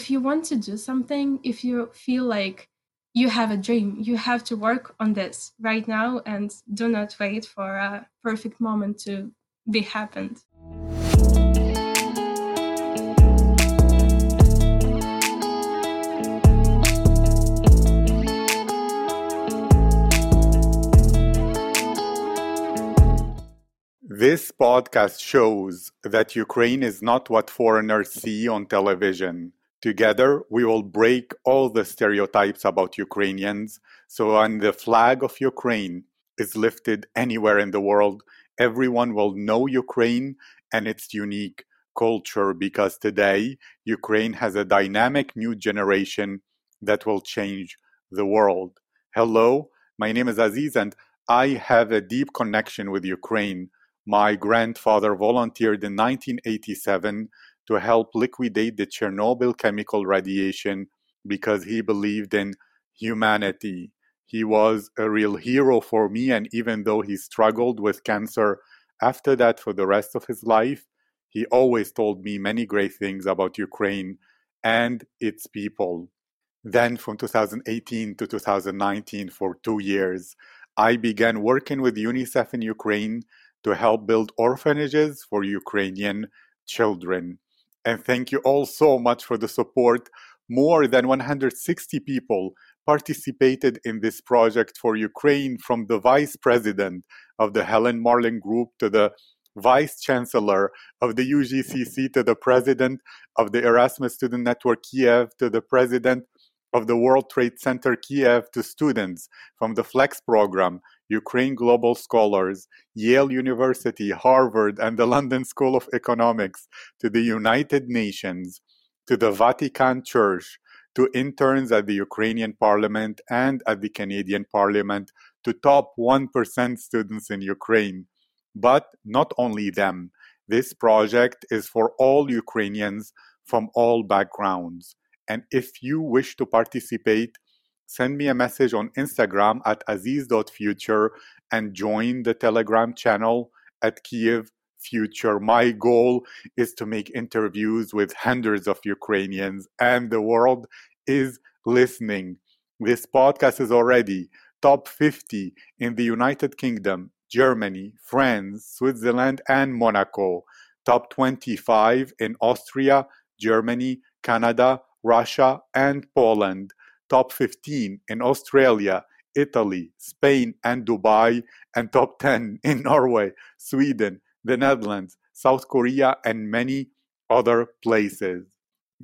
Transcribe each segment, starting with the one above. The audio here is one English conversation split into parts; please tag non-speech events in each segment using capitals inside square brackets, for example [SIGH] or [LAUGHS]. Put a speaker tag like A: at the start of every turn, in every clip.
A: if you want to do something, if you feel like you have a dream, you have to work on this right now and do not wait for a perfect moment to be happened.
B: This podcast shows that Ukraine is not what foreigners see on television. Together, we will break all the stereotypes about Ukrainians. So, when the flag of Ukraine is lifted anywhere in the world, everyone will know Ukraine and its unique culture because today, Ukraine has a dynamic new generation that will change the world. Hello, my name is Aziz, and I have a deep connection with Ukraine. My grandfather volunteered in 1987 to help liquidate the Chernobyl chemical radiation because he believed in humanity. He was a real hero for me, and even though he struggled with cancer after that for the rest of his life, he always told me many great things about Ukraine and its people. Then, from 2018 to 2019, for two years, I began working with UNICEF in Ukraine to help build orphanages for Ukrainian children. And thank you all so much for the support. More than 160 people participated in this project for Ukraine, from the vice president of the Helen Marlin Group to the vice chancellor of the UGCC to the president of the Erasmus Student Network Kiev to the president of the World Trade Center Kiev to students from the FLEX program, Ukraine Global Scholars, Yale University, Harvard, and the London School of Economics, to the United Nations, to the Vatican Church, to interns at the Ukrainian Parliament and at the Canadian Parliament, to top 1% students in Ukraine. But not only them. This project is for all Ukrainians from all backgrounds. And if you wish to participate, send me a message on Instagram at aziz.future and join the Telegram channel at Kiev Future. My goal is to make interviews with hundreds of Ukrainians, and the world is listening. This podcast is already top 50 in the United Kingdom, Germany, France, Switzerland, and Monaco, top 25 in Austria, Germany, Canada, Russia, and Poland, top 15 in Australia, Italy, Spain, and Dubai, and top 10 in [LAUGHS] Norway, Sweden, the Netherlands, South Korea, and many other places.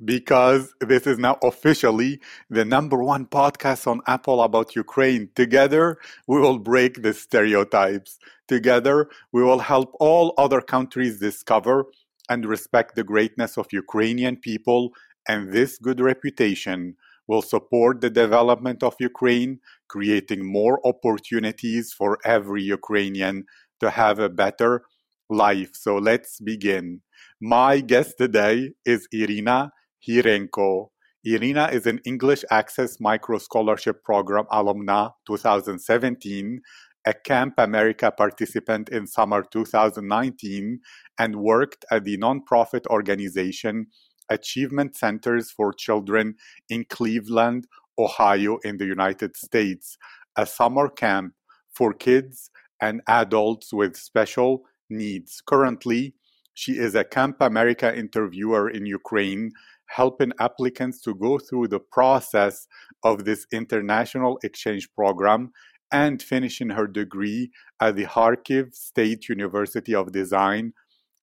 B: Because this is now officially the number one podcast on Apple about Ukraine. Together, we will break the stereotypes. Together, we will help all other countries discover and respect the greatness of Ukrainian people and this good reputation will support the development of Ukraine, creating more opportunities for every Ukrainian to have a better life. So let's begin. My guest today is Irina Hirenko. Irina is an English Access Micro Scholarship Program alumna 2017, a Camp America participant in summer 2019, and worked at the nonprofit organization achievement centers for children in Cleveland, Ohio, in the United States, a summer camp for kids and adults with special needs. Currently, she is a Camp America interviewer in Ukraine, helping applicants to go through the process of this international exchange program and finishing her degree at the Kharkiv State University of Design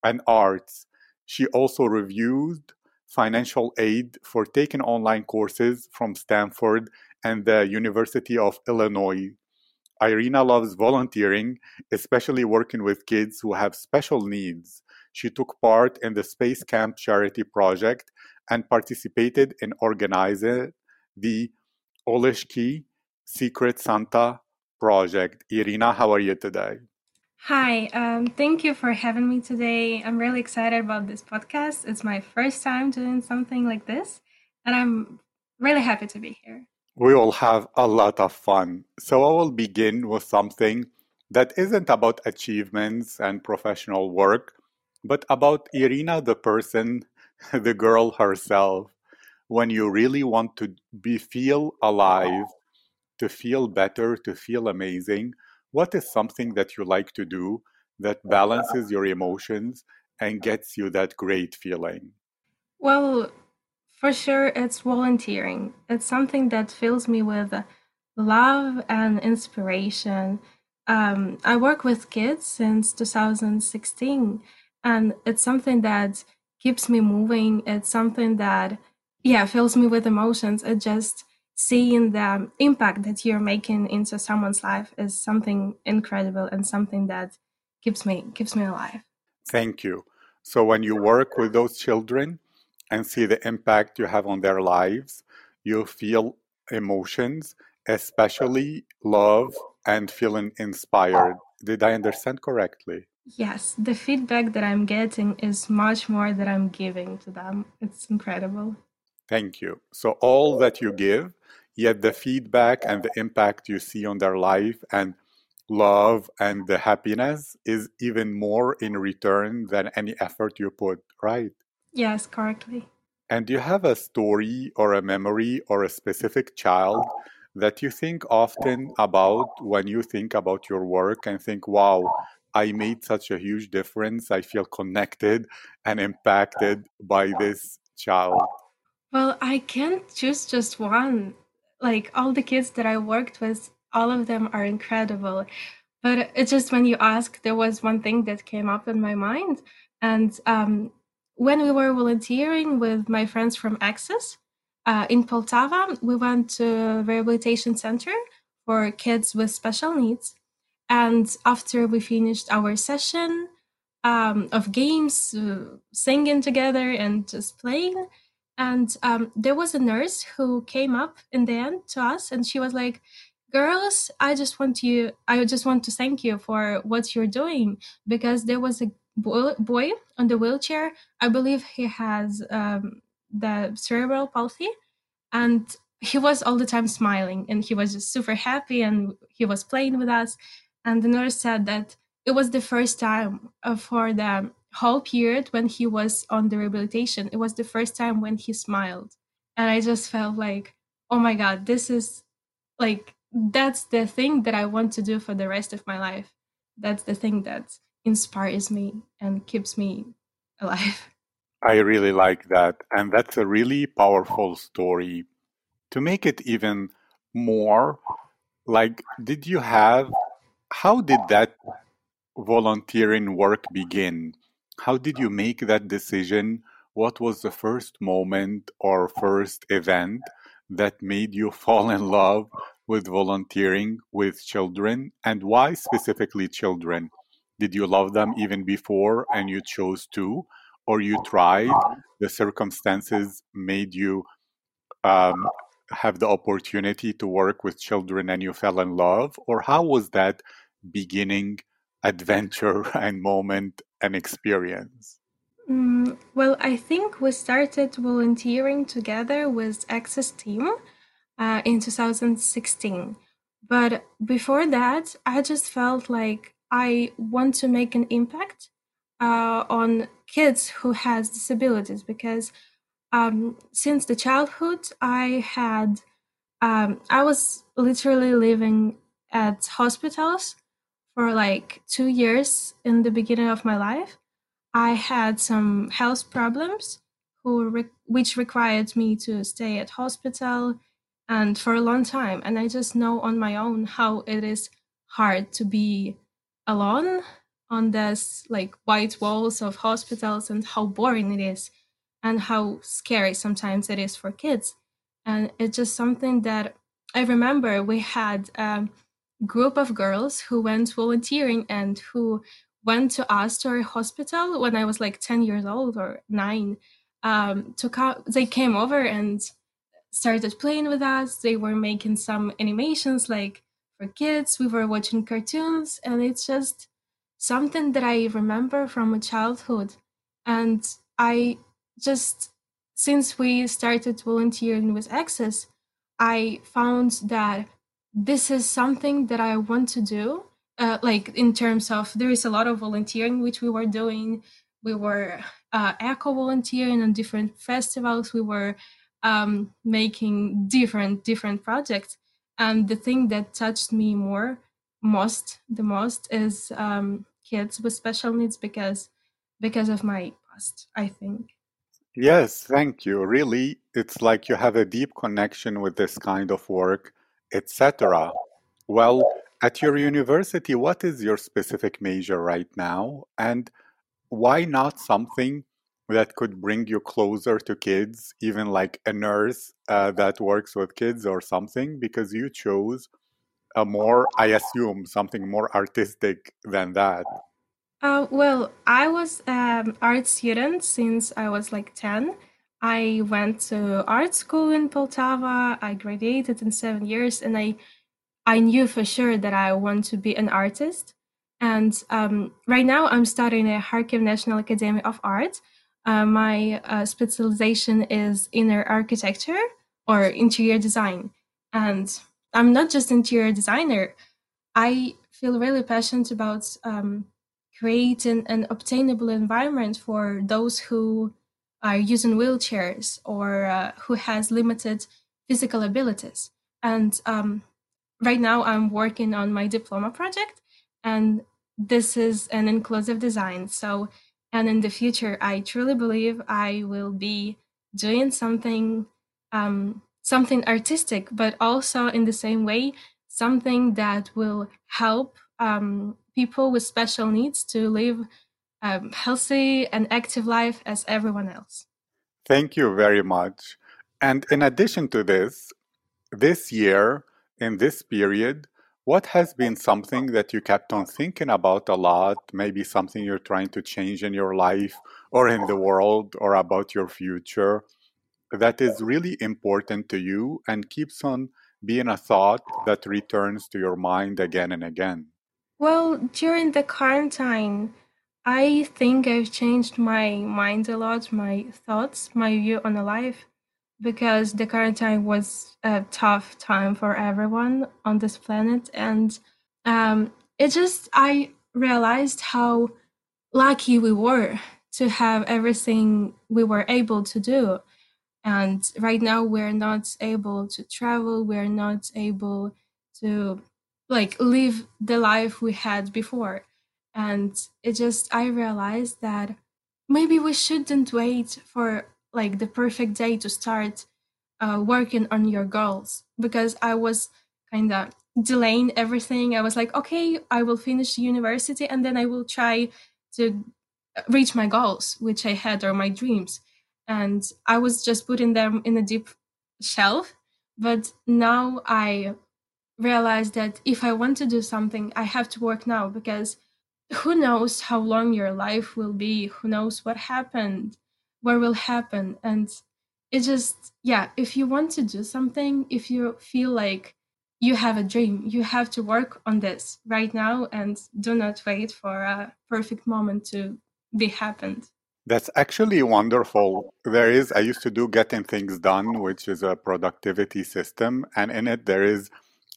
B: and Arts. She also reviewed financial aid for taking online courses from Stanford and the University of Illinois. Irina loves volunteering, especially working with kids who have special needs. She took part in the Space Camp Charity Project and participated in organizing the Oleshki Secret Santa Project. Irina, how are you today?
A: Hi, um, thank you for having me today. I'm really excited about this podcast. It's my first time doing something like this, and I'm really happy to be here.
B: We will have a lot of fun. So, I will begin with something that isn't about achievements and professional work, but about Irina, the person, [LAUGHS] the girl herself. when you really want to be feel alive, to feel better, to feel amazing, what is something that you like to do that balances your emotions and gets you that great feeling?
A: Well, for sure, it's volunteering. It's something that fills me with love and inspiration. Um, I work with kids since 2016, and it's something that keeps me moving. It's something that, yeah, fills me with emotions. It just seeing the impact that you're making into someone's life is something incredible and something that keeps me keeps me alive.
B: Thank you. So when you work with those children and see the impact you have on their lives, you feel emotions, especially love and feeling inspired. Did I understand correctly?
A: Yes, the feedback that I'm getting is much more that I'm giving to them. It's incredible.
B: Thank you. So all that you give, yet the feedback and the impact you see on their life and love and the happiness is even more in return than any effort you put, right?
A: Yes, correctly.
B: And do you have a story or a memory or a specific child that you think often about when you think about your work and think, wow, I made such a huge difference. I feel connected and impacted by this child.
A: Well, I can't choose just one. Like all the kids that I worked with, all of them are incredible. But it's just when you ask, there was one thing that came up in my mind. And um, when we were volunteering with my friends from Access uh, in Poltava, we went to a rehabilitation center for kids with special needs. And after we finished our session um, of games, uh, singing together and just playing, and um, there was a nurse who came up in the end to us, and she was like, "Girls, I just want you. I just want to thank you for what you're doing because there was a boy, on the wheelchair. I believe he has um, the cerebral palsy, and he was all the time smiling, and he was just super happy, and he was playing with us." And the nurse said that it was the first time uh, for the whole period when he was on the rehabilitation. It was the first time when he smiled. And I just felt like, oh my God, this is like, that's the thing that I want to do for the rest of my life. That's the thing that inspires me and keeps me alive. [LAUGHS]
B: I really like that. And that's a really powerful story. To make it even more, like, did you have how did that volunteering work begin? How did you make that decision? What was the first moment or first event that made you [LAUGHS] fall in love with volunteering with children? And why specifically children? Did you love them even before and you chose to? Or you tried, the circumstances made you um, have the opportunity to work with children and you fell in love? Or how was that beginning adventure [LAUGHS] and moment and experience?
A: Mm, well, I think we started volunteering together with Access Team uh, in 2016. But before that, I just felt like I want to make an impact uh, on kids who has disabilities because um, since the childhood, I had um, I was literally living at hospitals for like two years in the beginning of my life. I had some health problems who re- which required me to stay at hospital and for a long time and I just know on my own how it is hard to be alone on this like white walls of hospitals and how boring it is and how scary sometimes it is for kids and it's just something that I remember we had um, group of girls who went volunteering and who went to Astor Hospital when I was like 10 years old or nine. Um, to co- they came over and started playing with us. They were making some animations like for kids. We were watching cartoons, and it's just something that I remember from a childhood. And I just, since we started volunteering with Access, I found that this is something that I want to do. Uh, like in terms of there is a lot of volunteering which we were doing. We were uh, eco volunteering on different festivals. We were um, making different different projects. And the thing that touched me more, most the most, is um, kids with special needs because because of my past. I think.
B: Yes, thank you. Really, it's like you have a deep connection with this kind of work, etc. Well, at your university, what is your specific major right now? And why not something that could bring you closer to kids, even like a nurse uh, that works with kids or something? Because you chose a more, I assume, something more artistic than that.
A: Uh, well, I was an art student since I was like 10. I went to art school in Poltava. I graduated in seven years, and I I knew for sure that I want to be an artist. And um, right now, I'm studying at Kharkiv National Academy of Art. Uh, my uh, specialization is inner architecture or interior design. And I'm not just interior designer. I feel really passionate about um, create an, an obtainable environment for those who are using wheelchairs or uh, who has limited physical abilities. And um, right now, I'm working on my diploma project, and this is an inclusive design. So, and in the future, I truly believe I will be doing something, um, something artistic, but also in the same way, something that will help um, people with special needs to live um, healthy and active life as everyone else.
B: Thank you very much. And in addition to this, this year, in this period, what has been something that you kept on thinking about a lot? Maybe something you're trying to change in your life or in the world or about your future that is really important to you and keeps on being a thought that returns to your mind again and again?
A: Well, during the quarantine, I think I've changed my mind a lot, my thoughts, my view on life, because the quarantine was a tough time for everyone on this planet. And um, it just, I realized how lucky we were to have everything we were able to do. And right now, we're not able to travel, we're not able to like live the life we had before and it just i realized that maybe we shouldn't wait for like the perfect day to start uh, working on your goals. Because i was kind of delaying everything. I was like okay i will finish university and then i will try to reach my goals which i had or my dreams. And i was just putting them in a deep shelf. But now i realize that if I want to do something, I have to work now. Because who knows how long your life will be? Who knows what happened? What will happen? And it just, yeah, if you want to do something, if you feel like you have a dream, you have to work on this right now and do not wait for a perfect moment to be happened.
B: That's actually wonderful. There is, I used to do Getting Things Done, which is a productivity system, and in it there is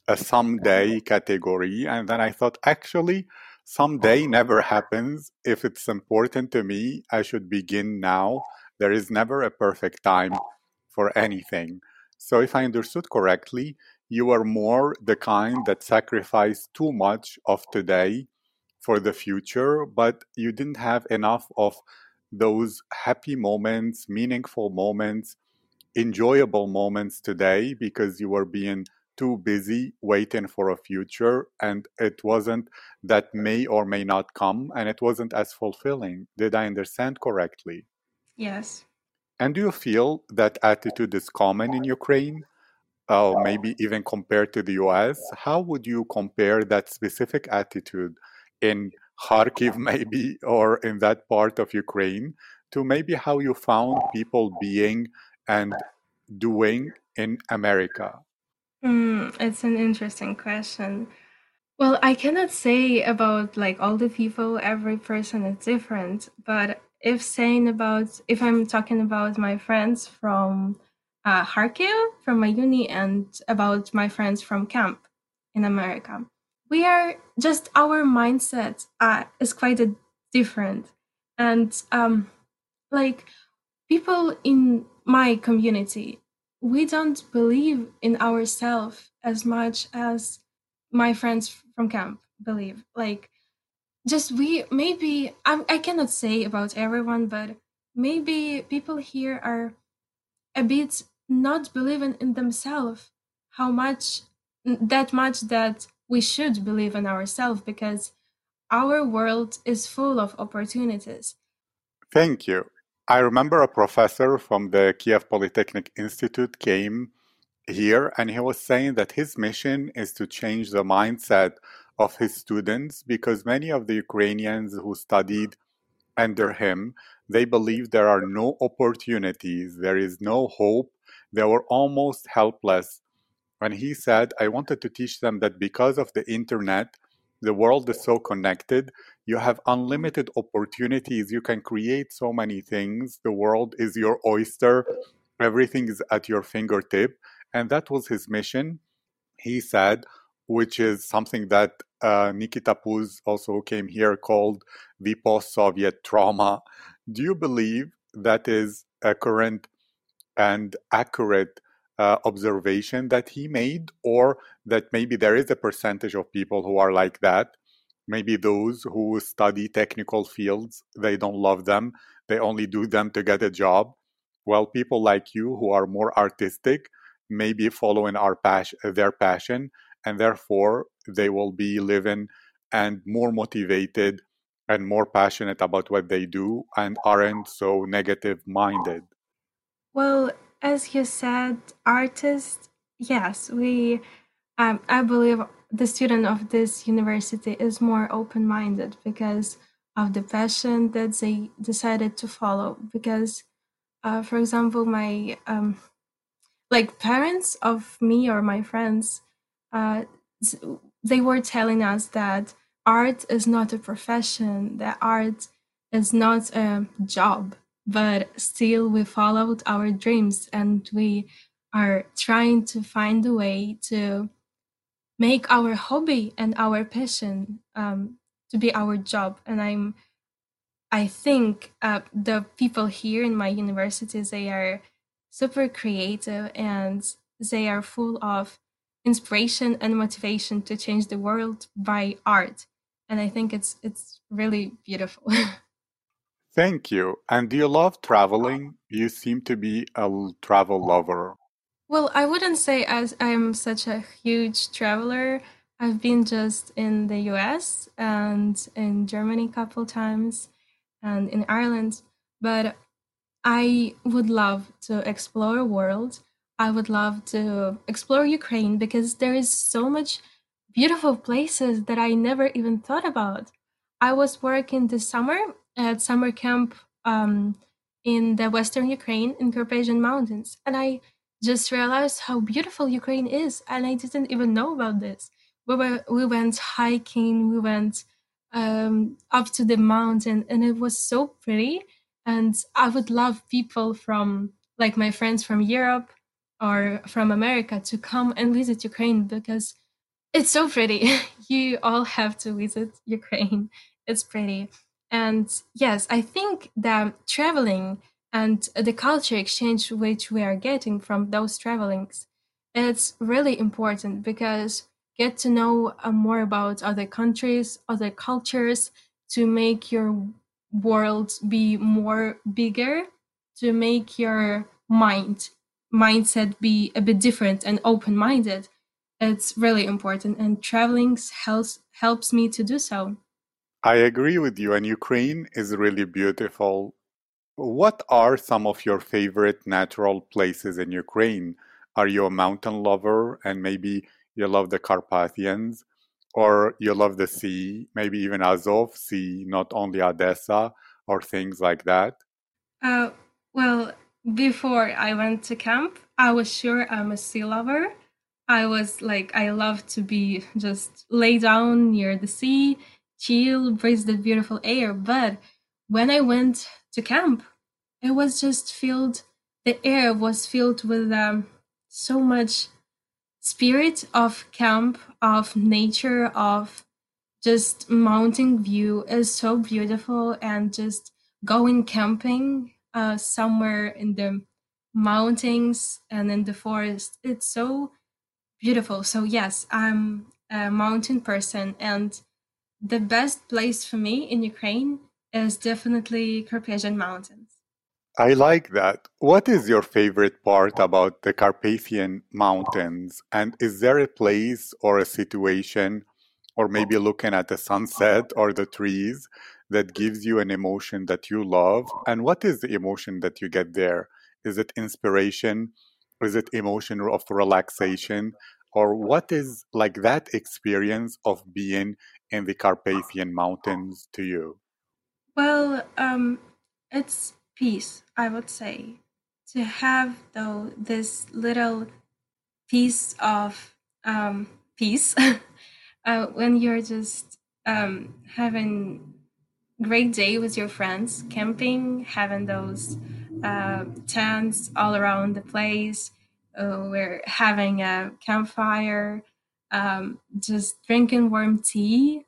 B: a someday category. And then I thought, actually, someday oh. never happens. If it's important to me, I should begin now. There is never a perfect time for anything. So, if I understood correctly, you are more the kind that sacrifice too much of today for the future, but you didn't have enough of those happy moments, meaningful moments, enjoyable moments today because you were being too busy waiting for a future and it wasn't that may or may not come and it wasn't as fulfilling. Did i understand correctly?
A: Yes.
B: And do you feel that attitude is common in ukraine? Uh, maybe even compared to the us how would you compare that specific attitude in kharkiv [LAUGHS] maybe or in that part of ukraine to maybe how you found people being and doing in america
A: Mm, it's an interesting question. Well, I cannot say about like all the people, every person is different, but if saying about if I'm talking about my friends from uh, Kharkiv, from my uni, and about my friends from camp in America, we are just our mindset uh, is quite a different, and um, like people in my community we don't believe in ourselves as much as my friends from camp believe. Like, just we maybe I, I cannot say about everyone, but maybe people here are a bit not believing in themselves how much that much that we should believe in ourselves because our world is full of opportunities.
B: Thank you. I remember a professor from the Kiev Polytechnic Institute came here and he was saying that his mission is to change the mindset of his students because many of the Ukrainians who studied under him they believe there are no opportunities there is no hope they were almost helpless. And he said i wanted to teach them that because of the internet the world is so connected you have unlimited opportunities. You can create so many things. The world is your oyster. Everything is at your fingertip. And that was his mission he said which is something that uh, nikita puz also came here called the post-soviet trauma. Do you believe that is a current and accurate uh, observation that he made, or that maybe there is a percentage of people who are like that. Maybe those who study technical fields, they don't love them, they only do them to get a job. Well, people like you who are more artistic, maybe following our their passion, and therefore they will be living and more motivated and more passionate about what they do and aren't so negative minded.
A: Well, as you said, artists, yes, we, um, I believe the student of this university is more open minded because of the passion that they decided to follow. Because, uh, for example, my um, like parents of me or my friends, uh, they were telling us that art is not a profession, that art is not a job but still we followed our dreams and we are trying to find a way to make our hobby and our passion um, to be our job and i'm i think uh, the people here in my universities they are super creative and they are full of inspiration and motivation to change the world by art and i think it's it's really beautiful [LAUGHS]
B: Thank you. And do you love traveling? You seem to be a travel lover.
A: Well, I wouldn't say as I'm such a huge traveler. I've been just in the US and in Germany a couple times and in Ireland, but I would love to explore the world. I would love to explore Ukraine because there is so much beautiful places that I never even thought about. I was working this summer at summer camp um, in the western Ukraine in Carpathian Mountains, and I just realized how beautiful Ukraine is, and I didn't even know about this. We were we went hiking, we went um, up to the mountain, and it was so pretty. And I would love people from like my friends from Europe or from America to come and visit Ukraine because it's so pretty. [LAUGHS] you all have to visit Ukraine. It's pretty. And yes, I think that traveling and the culture exchange which we are getting from those travelings, it's really important because get to know uh, more about other countries, other cultures to make your world be more bigger, to make your mind mindset be a bit different and open-minded. It's really important and traveling helps helps me to do so.
B: I agree with you, and Ukraine is really beautiful. What are some of your favorite natural places in Ukraine? Are you a mountain lover and maybe you love the Carpathians? Or you love the sea, maybe even Azov Sea, not only Odessa or things like that?
A: Uh, well, before I went to camp, I was sure I'm a sea lover. I was like, I love to be just lay down near the sea chill, breathe the beautiful air. But when I went to camp, it was just filled, the air was filled with um, so much spirit of camp, of nature, of just mountain view is so beautiful and just going camping uh, somewhere in the mountains and in the forest. It's so beautiful. So yes, I'm a mountain person and the best place for me in Ukraine is definitely Carpathian Mountains.
B: I like that. What is your favorite part about the Carpathian Mountains? And is there a place or a situation, or maybe looking at the sunset or the trees, that gives you an emotion that you love? And what is the emotion that you get there? Is it inspiration? Is it emotion of relaxation? Or what is like that experience of being in the Carpathian Mountains to you?
A: Well, um, it's peace, I would say. To have though this little piece of um, peace [LAUGHS] uh, when you're just um, having great day with your friends, camping, having those uh, tents all around the place. Uh, we're having a campfire, um, just drinking warm tea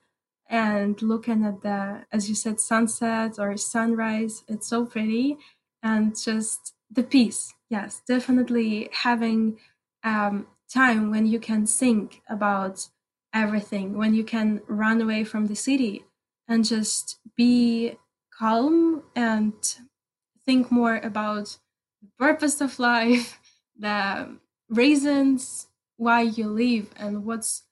A: and looking at the, as you said, sunset or sunrise. It's so pretty. And just the peace. Yes, definitely having um, time when you can think about everything, when you can run away from the city and just be calm and think more about the purpose of life, [LAUGHS] the reasons why you live and what's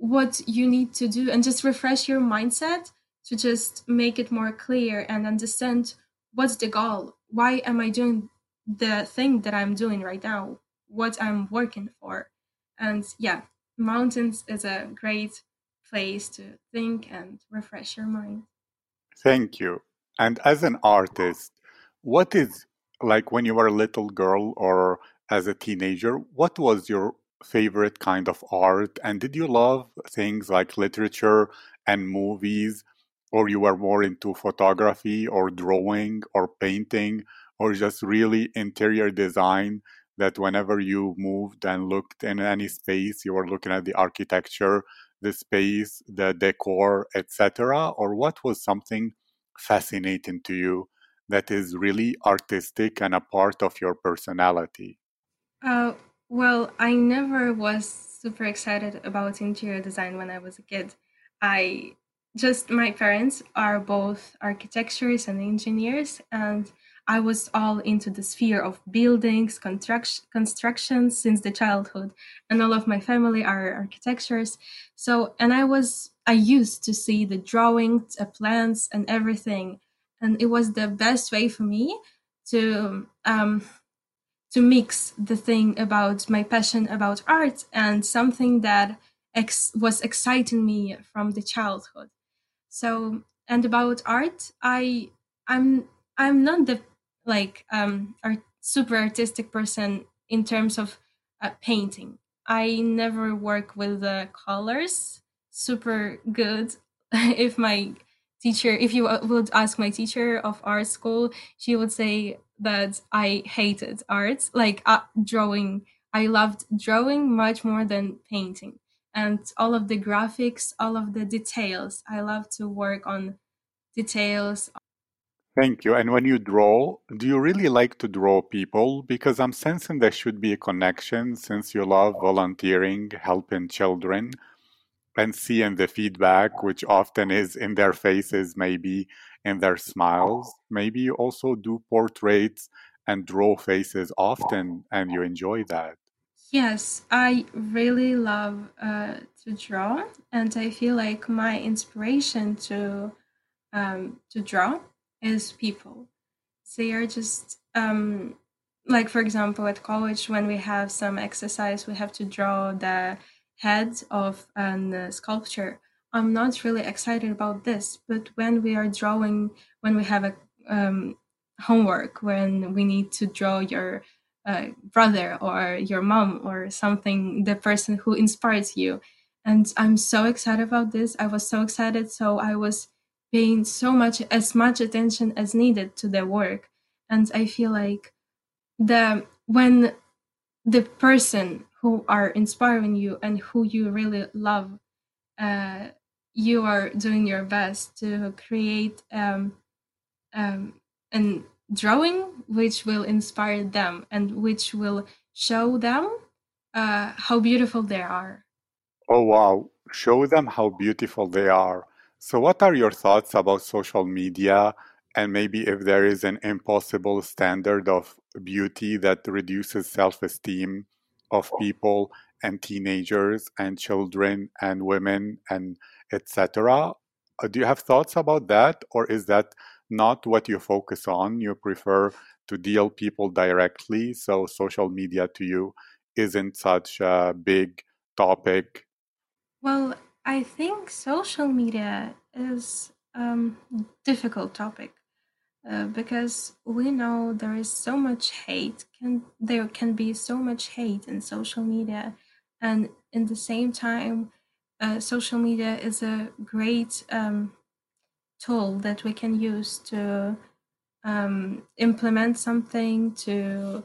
A: what you need to do and just refresh your mindset to just make it more clear and understand what's the goal why am i doing the thing that i'm doing right now what i'm working for and yeah mountains is a great place to think and refresh your mind.
B: Thank you. And as an artist, what is like when you were a little girl or as a teenager, what was your favorite kind of art? And did you love things like literature and movies? Or you were more into photography or drawing or painting or just really interior design that whenever you moved and looked in any space, you were looking at the architecture the space, the decor, etc., or what was something fascinating to you that is really artistic and a part of your personality?
A: Uh, well, I never was super excited about interior design when I was a kid. I just my parents are both architects and engineers, and I was all into the sphere of buildings, construction, construction since the childhood, and all of my family are architects. So, and I was, I used to see the drawings, the plans, and everything, and it was the best way for me to um, to mix the thing about my passion about art and something that ex- was exciting me from the childhood. So, and about art, I I'm I'm not the like um art, super artistic person in terms of uh, painting. I never work with the colors super good. [LAUGHS] if my teacher, if you would ask my teacher of art school, she would say that I hated art, like uh, drawing. I loved drawing much more than painting. And all of the graphics, all of the details. I love to work on details
B: Thank you. And when you draw, do you really like to draw people? Because I'm sensing there should be a connection since you love volunteering, helping children, and seeing the feedback, which often is in their faces, maybe in their smiles. Maybe you also do portraits and draw faces often, and you enjoy that.
A: Yes, I really love uh, to draw, and I feel like my inspiration to um, to draw is people. They are just um, like, for example, at college when we have some exercise, we have to draw the head of a uh, sculpture. I'm not really excited about this, but when we are drawing, when we have a um, homework, when we need to draw your uh, brother or your mom or something, the person who inspires you. And I'm so excited about this. I was so excited. So I was paying so much as much attention as needed to the work and i feel like the when the person who are inspiring you and who you really love uh, you are doing your best to create um, um, an drawing which will inspire them and which will show them uh, how beautiful they are.
B: Oh, wow. Show them how beautiful they are. So, what are your thoughts about social media? And maybe if there is an impossible standard of beauty that reduces self esteem of people and teenagers and children and women and etc. Uh, Do you have thoughts about that? Or is that not what you focus on? You prefer to deal people directly, so social media to you isn't such a big topic
A: Well, I think social media is um, difficult topic uh, because we know there is so much hate. Can there can be so much hate in social media, and in the same time, uh, social media is a great um, tool that we can use to um, implement something to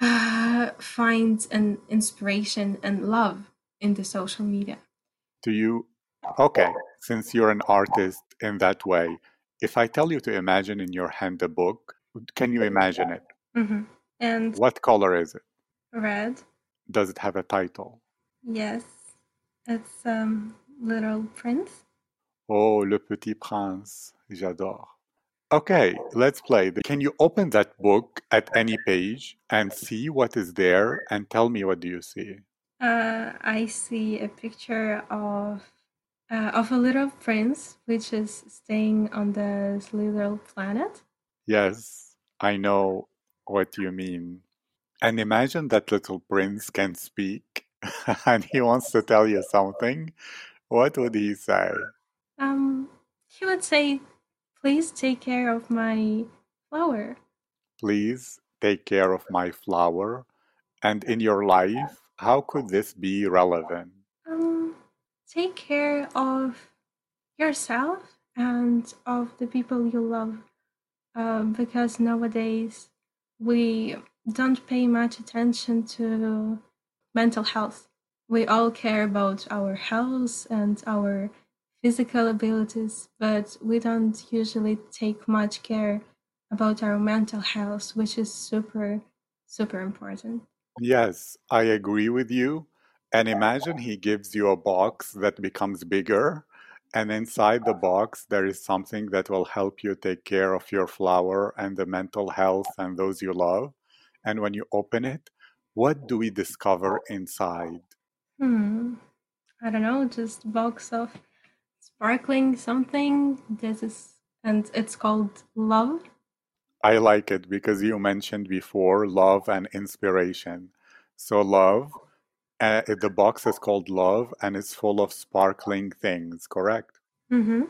A: uh, find an inspiration and love in the social media.
B: Do you? Okay, since you're an artist in that way, if I tell you to imagine in your hand a book, can you imagine it?
A: hmm And
B: What color is it?
A: red,
B: Does it have a title?
A: yes, it's um Little Prince.
B: Oh, Le Petit Prince. J'adore. Okay, let's play. Can you open that book at any page and see what is there and tell me what do you see?
A: Uh, I see a picture of uh, of a little prince which is staying on this little planet.
B: Yes, I know what you mean. And imagine that little prince can speak [LAUGHS] and he wants to tell you something. What would he say?
A: Um, he would say, "Please take care of my flower."
B: Please take care of my flower. And in your life, how could this be relevant?
A: Take care of yourself and of the people you love um, because nowadays we don't pay much attention to mental health. We all care about our health and our physical abilities, but we don't usually take much care about our mental health, which is super, super important.
B: Yes, I agree with you. And imagine he gives you a box that becomes bigger, and inside the box, there is something that will help you take care of your flower and the mental health and those you love. And when you open it, what do we discover inside?
A: Hmm. I don't know, just box of sparkling something. This is, and it's called love.
B: I like it because you mentioned before love and inspiration. So, love, uh, the box is called love and it's full of sparkling things, correct?
A: Mm-hmm.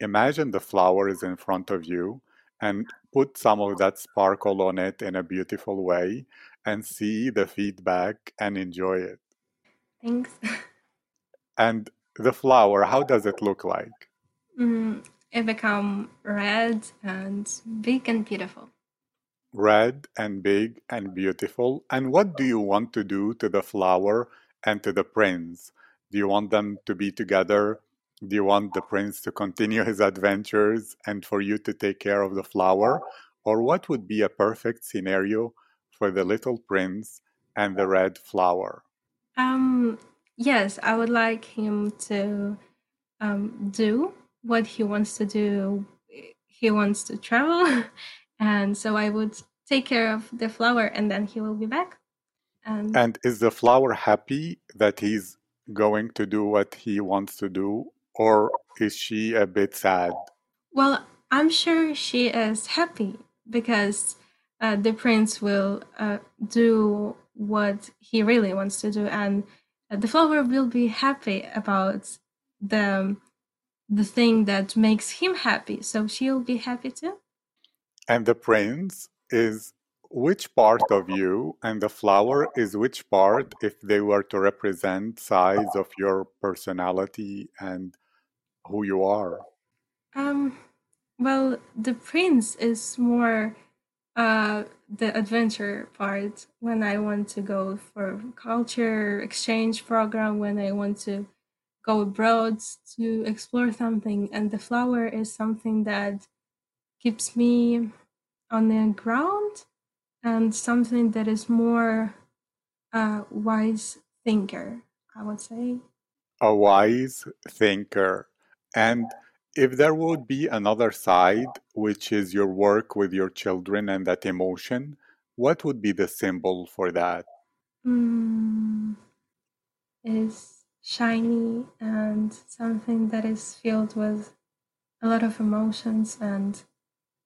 B: Imagine the flower is in front of you and put some of that sparkle on it in a beautiful way and see the feedback and enjoy it.
A: Thanks. [LAUGHS]
B: And the flower, how does it look like?
A: mm, it become red and big and beautiful.
B: Red and big and beautiful. And what do you want to do to the flower and to the prince? Do you want them to be together? Do you want the prince to continue his adventures and for you to take care of the flower? Or what would be a perfect scenario for the little prince and the red flower?
A: Um, yes, I would like him to um, do what he wants to do. He wants to travel, [LAUGHS] and so I would take care of the flower, and then he will be back. And
B: And is the flower happy that he's going to do what he wants to do? Or is she a bit sad?
A: well, I'm sure she is happy because uh, the prince will uh, do what he really wants to do, and uh, the flower will be happy about the the thing that makes him happy. So she'll be happy too.
B: And the prince is which part of you, and the flower is which part if they were to represent size of your personality and who you are?
A: Um, well, the prince is more uh the adventure part when I want to go for culture exchange program when I want to go abroad to explore something and the flower is something that keeps me on the ground and something that is more uh, wise thinker, I would say.
B: A wise thinker. And if there would be another side, which is your work with your children and that emotion, what would be the symbol for that?
A: Mm, is shiny and something that is filled with a lot of emotions and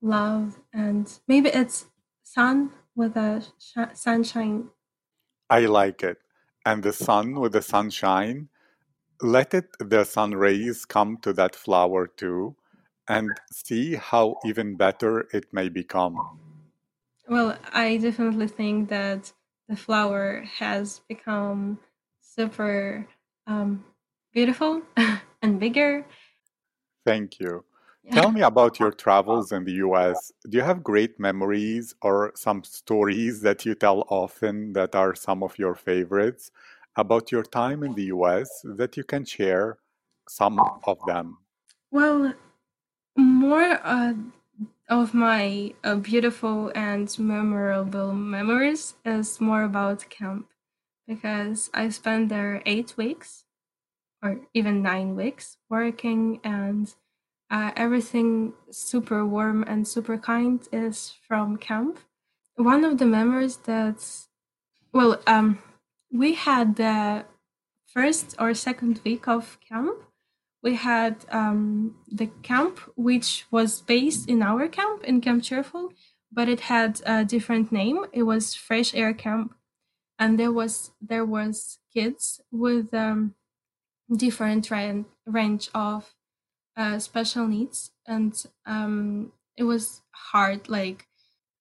A: love, and maybe it's sun with a sh- sunshine.
B: I like it. And the sun with the sunshine, let it the sun rays come to that flower too and see how even better it may become.
A: Well, I definitely think that the flower has become super um, beautiful [LAUGHS] and bigger.
B: Thank you. [LAUGHS] Tell me about your [LAUGHS] travels in the US. Do you have great memories or some stories that you tell often that are some of your favorites about your time in the US that you can share some of them?
A: Well, more uh, of my uh, beautiful and memorable memories is more about camp because I spent there eight weeks or even nine weeks working and uh, everything super warm and super kind is from camp. One of the memories that's well, um, we had the first or second week of camp. We had um, the camp, which was based in our camp in Camp Cheerful, but it had a different name. It was Fresh Air Camp, and there was there was kids with um, different ran- range of uh, special needs, and um, it was hard, like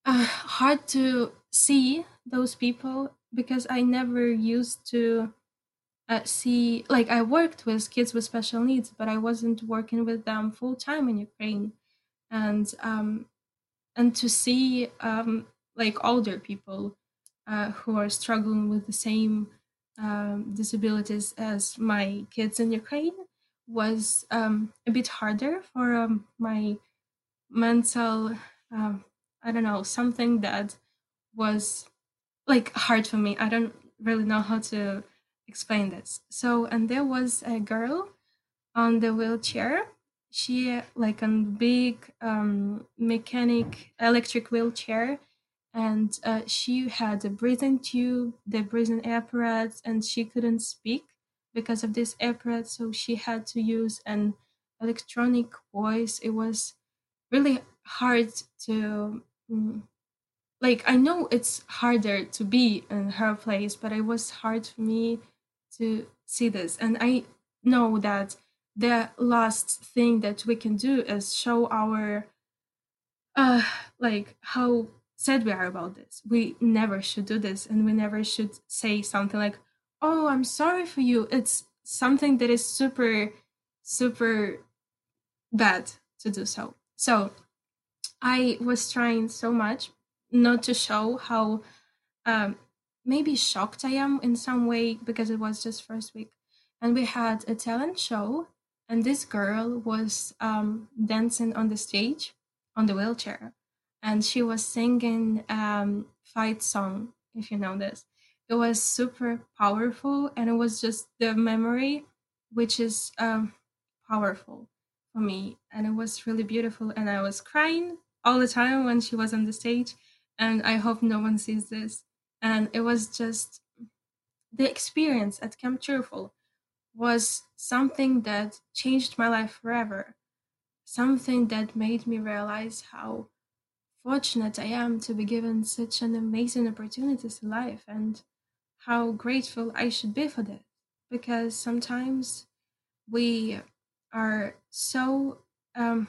A: uh, hard to see those people because I never used to uh, see like I worked with kids with special needs, but I wasn't working with them full time in Ukraine, and um, and to see um, like older people uh, who are struggling with the same um, disabilities as my kids in Ukraine was um, a bit harder for um, my mental um, I don't know something that was like hard for me. I don't really know how to explain this. So and there was a girl on the wheelchair. She like a big um, mechanic electric wheelchair and uh, she had a breathing tube, the breathing apparatus, and she couldn't speak because of this apparatus. So she had to use an electronic voice. It was really hard to, mm, like, I know it's harder to be in her place, but it was hard for me to see this. And I know that the last thing that we can do is show our, uh, like, how sad we are about this. We never should do this, and we never should say something like, "Oh, I'm sorry for you." It's something that is super, super bad to do so. So, I was trying so much not to show how um, maybe shocked I am in some way because it was just first week, and we had a talent show, and this girl was um, dancing on the stage on the wheelchair and she was singing um, fight song if you know this it was super powerful and it was just the memory which is um, powerful for me. And it was really beautiful and i was crying all the time when she was on the stage and i hope no one sees this. And it was just the experience at camp cheerful was something that changed my life forever. Something that made me realize how fortunate I am to be given such an amazing opportunities in life and how grateful I should be for that. Because sometimes we are so um,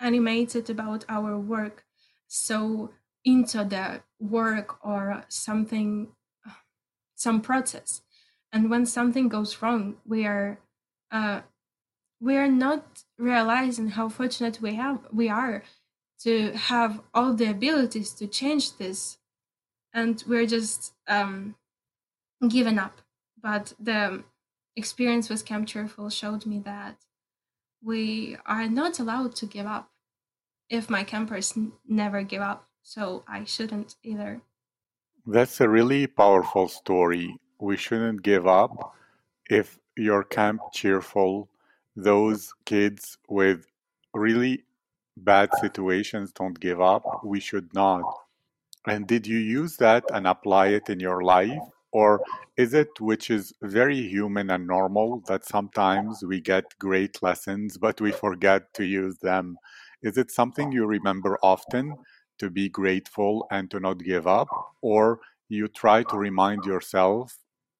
A: animated about our work, so into the work or something, some process. And when something goes wrong, we are uh, we are not realizing how fortunate we have we are to have all the abilities to change this and we're just um, given up but the experience with camp cheerful showed me that we are not allowed to give up if my campers n- never give up so I shouldn't either.
B: That's a really powerful story. We shouldn't give up. If your camp cheerful, those kids with really bad situations don't give up, we should not. And did you use that and apply it in your life? Or is it, which is very human and normal, that sometimes we get great lessons, but we forget to use them? Is it something you remember often to be grateful and to not give up? Or you try to remind yourself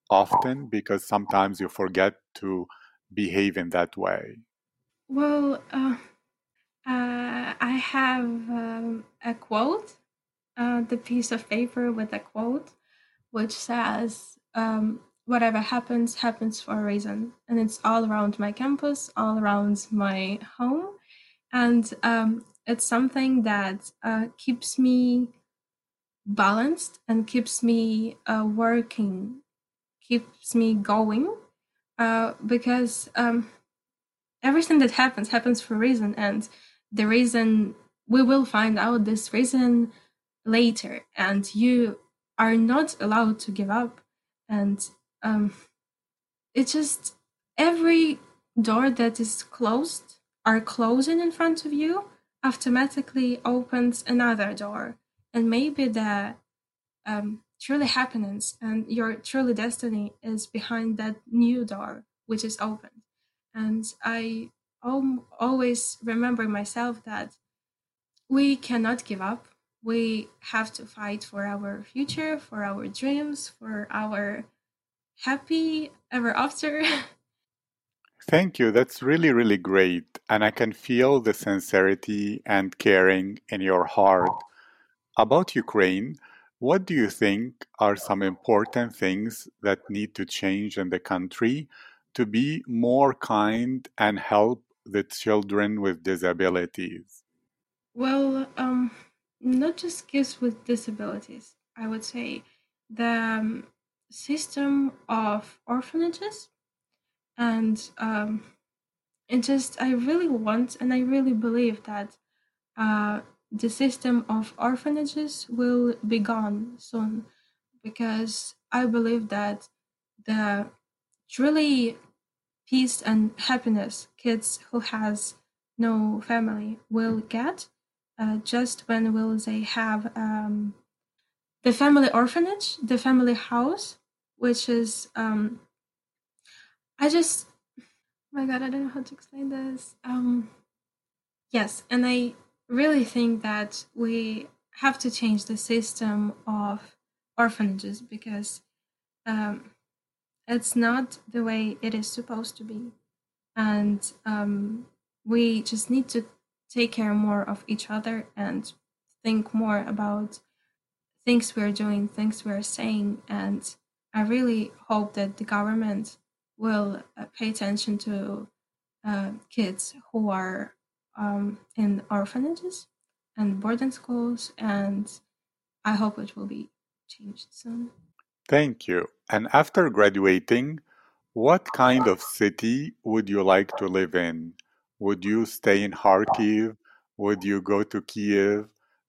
B: often because sometimes you forget to behave in that way?
A: Well, uh, uh, I have um, a quote, uh, the piece of paper with a quote, which says, um, Whatever happens, happens for a reason. And it's all around my campus, all around my home. And um, it's something that uh, keeps me balanced and keeps me uh, working, keeps me going. Uh, because um, everything that happens happens for a reason. And the reason we will find out this reason later. And you are not allowed to give up. And um, it's just every door that is closed or closing in front of you automatically opens another door. And maybe the um, truly happiness and your truly destiny is behind that new door which is open. And I al- always remember myself that we cannot give up. We have to fight for our future, for our dreams, for our happy ever after.
B: Thank you. That's really, really great. And I can feel the sincerity and caring in your heart. About Ukraine, what do you think are some important things that need to change in the country to be more kind and help the children with disabilities?
A: well, um, not just kids with disabilities, I would say the um, system of orphanages and um, it just I really want and I really believe that uh, the system of orphanages will be gone soon because I believe that the truly peace and happiness kids who has no family will get uh, just when will they have um, the family orphanage the family house which is um, i just oh my god i don't know how to explain this um, Yes, and I really think that we have to change the system of orphanages because um, it's not the way it is supposed to be. And um, we just need to take care more of each other and think more about things we're doing, things we're saying. And I really hope that the government will uh, pay attention to uh, kids who are um, in orphanages and boarding schools, and I hope it will be changed soon.
B: Thank you. And after graduating, what kind of city would you like to live in? Would you stay in Kharkiv? Would you go to Kiev?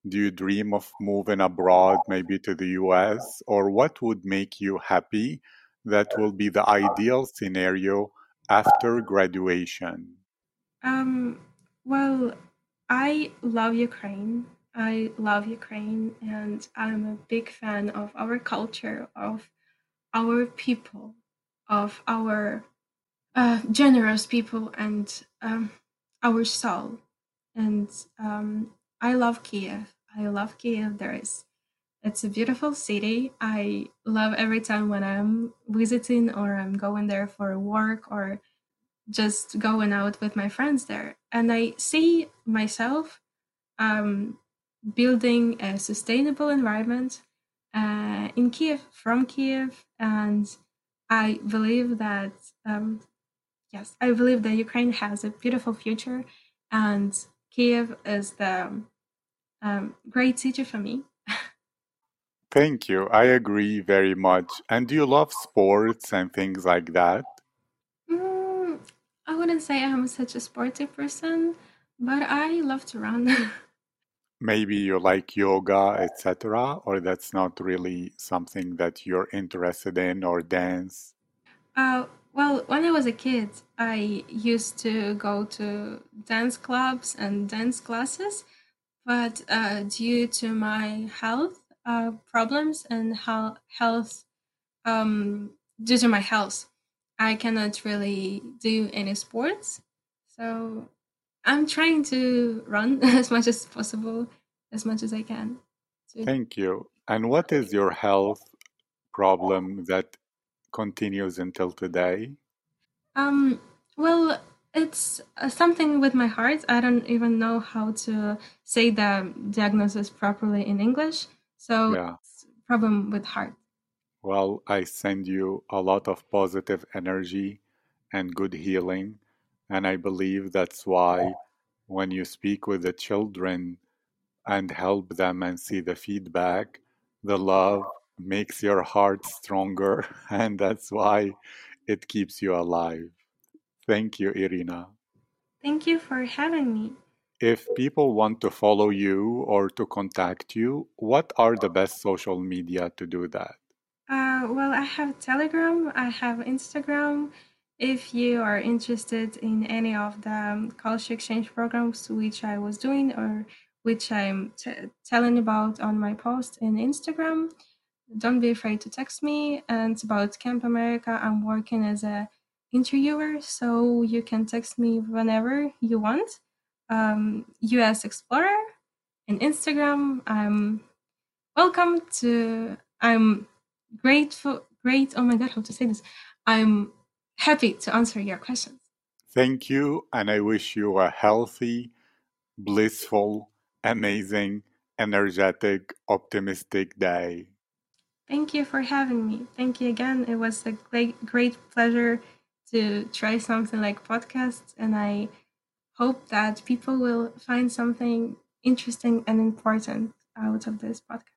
B: Do you dream of moving abroad, maybe to the US? Or what would make you happy that will be the ideal scenario after graduation?
A: Um, well, I love Ukraine. I love Ukraine, and I'm a big fan of our culture, of our people, of our uh, generous people, and um, our soul. And um, I love Kiev. I love Kiev. There is, it's a beautiful city. I love every time when I'm visiting or I'm going there for work or just going out with my friends there. And I see myself um, building a sustainable environment uh, in Kiev, from Kiev. And I believe that, um, yes, I believe that Ukraine has a beautiful future. And Kiev is the um, great city for me.
B: Thank you. I agree very much. And do you love sports and things like that?
A: Mm, I wouldn't say I'm such a sporty person, but I love to run. [LAUGHS]
B: maybe you like yoga, etc., or that's not really something that you're interested in, or dance?
A: Uh, well, when I was a kid, I used to go to dance clubs and dance classes, but uh, due to my health uh, problems and how health, um, due to my health, I cannot really do any sports. So I'm trying to run [LAUGHS] as much as possible, as much as I can.
B: Thank you. And what is your health problem that continues until today?
A: Um, well, it's uh, something with my heart. I don't even know how to say the diagnosis properly in English. So
B: Yeah.
A: it's problem with heart.
B: Well, I send you a lot of positive energy and good healing. And I believe that's why when you speak with the children and help them and see the feedback, the love makes your heart stronger. [LAUGHS] And that's why it keeps you alive. Thank you, Irina.
A: Thank you for having me.
B: If people want to follow you or to contact you, what are the best social media to do that?
A: Uh, well, I have Telegram, I have Instagram. If you are interested in any of the um, culture exchange programs which I was doing or which I'm t- telling about on my post in Instagram, don't be afraid to text me. And it's about Camp America. I'm working as a interviewer, so you can text me whenever you want. Um, US Explorer and Instagram. I'm welcome to. I'm grateful. Great. Oh my god, how to say this? I'm happy to answer your questions.
B: Thank you, and I wish you a healthy, blissful, amazing, energetic, optimistic day.
A: Thank you for having me. Thank you again. It was a great, great pleasure to try something like podcasts, and I hope that people will find something interesting and important out of this podcast.